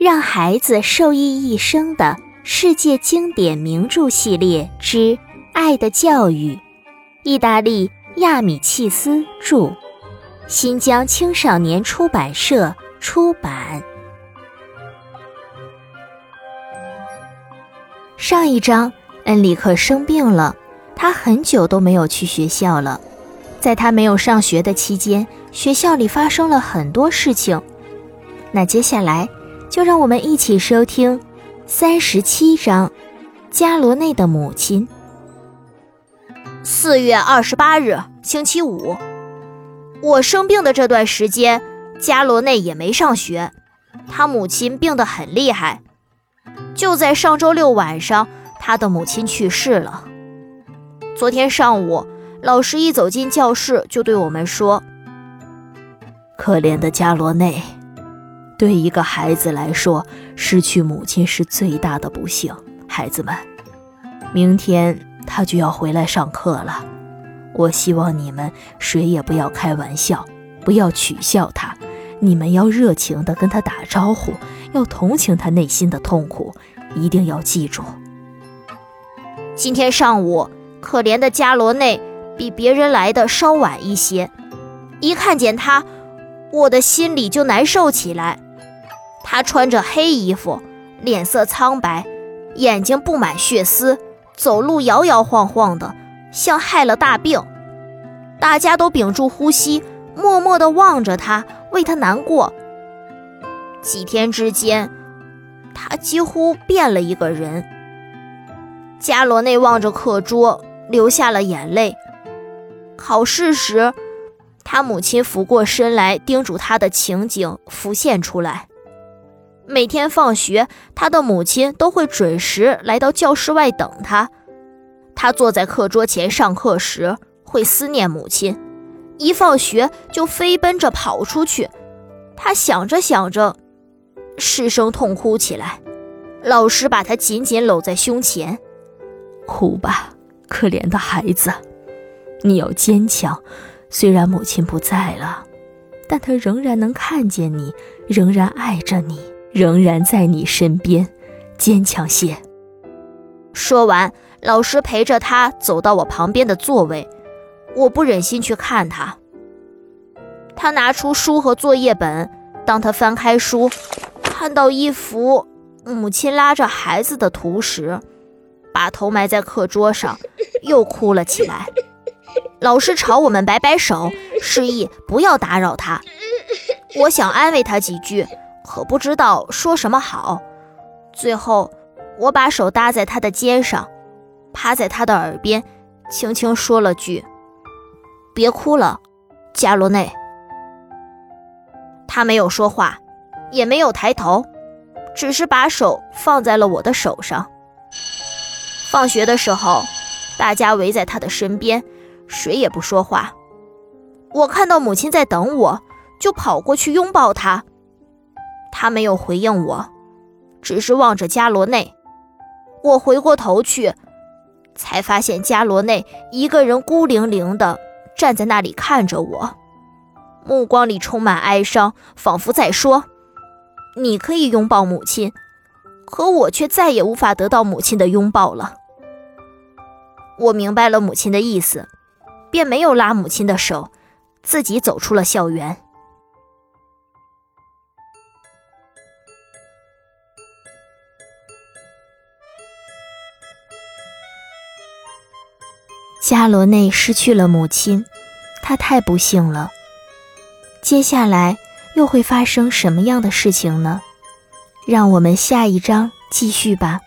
让孩子受益一生的世界经典名著系列之《爱的教育》，意大利亚米契斯著，新疆青少年出版社出版。上一章，恩里克生病了，他很久都没有去学校了。在他没有上学的期间，学校里发生了很多事情。那接下来。就让我们一起收听三十七章《加罗内的母亲》。四月二十八日，星期五，我生病的这段时间，加罗内也没上学。他母亲病得很厉害。就在上周六晚上，他的母亲去世了。昨天上午，老师一走进教室，就对我们说：“可怜的加罗内。”对一个孩子来说，失去母亲是最大的不幸。孩子们，明天他就要回来上课了。我希望你们谁也不要开玩笑，不要取笑他。你们要热情地跟他打招呼，要同情他内心的痛苦。一定要记住，今天上午，可怜的加罗内比别人来的稍晚一些。一看见他，我的心里就难受起来。他穿着黑衣服，脸色苍白，眼睛布满血丝，走路摇摇晃晃的，像害了大病。大家都屏住呼吸，默默地望着他，为他难过。几天之间，他几乎变了一个人。加罗内望着课桌，流下了眼泪。考试时，他母亲俯过身来叮嘱他的情景浮现出来。每天放学，他的母亲都会准时来到教室外等他。他坐在课桌前上课时，会思念母亲，一放学就飞奔着跑出去。他想着想着，失声痛哭起来。老师把他紧紧搂在胸前，哭吧，可怜的孩子，你要坚强。虽然母亲不在了，但她仍然能看见你，仍然爱着你。仍然在你身边，坚强些。说完，老师陪着他走到我旁边的座位。我不忍心去看他。他拿出书和作业本。当他翻开书，看到一幅母亲拉着孩子的图时，把头埋在课桌上，又哭了起来。老师朝我们摆摆手，示意不要打扰他。我想安慰他几句。可不知道说什么好，最后我把手搭在他的肩上，趴在他的耳边，轻轻说了句：“别哭了，加罗内。”他没有说话，也没有抬头，只是把手放在了我的手上。放学的时候，大家围在他的身边，谁也不说话。我看到母亲在等我，就跑过去拥抱她。他没有回应我，只是望着加罗内。我回过头去，才发现加罗内一个人孤零零的站在那里看着我，目光里充满哀伤，仿佛在说：“你可以拥抱母亲，可我却再也无法得到母亲的拥抱了。”我明白了母亲的意思，便没有拉母亲的手，自己走出了校园。伽罗内失去了母亲，他太不幸了。接下来又会发生什么样的事情呢？让我们下一章继续吧。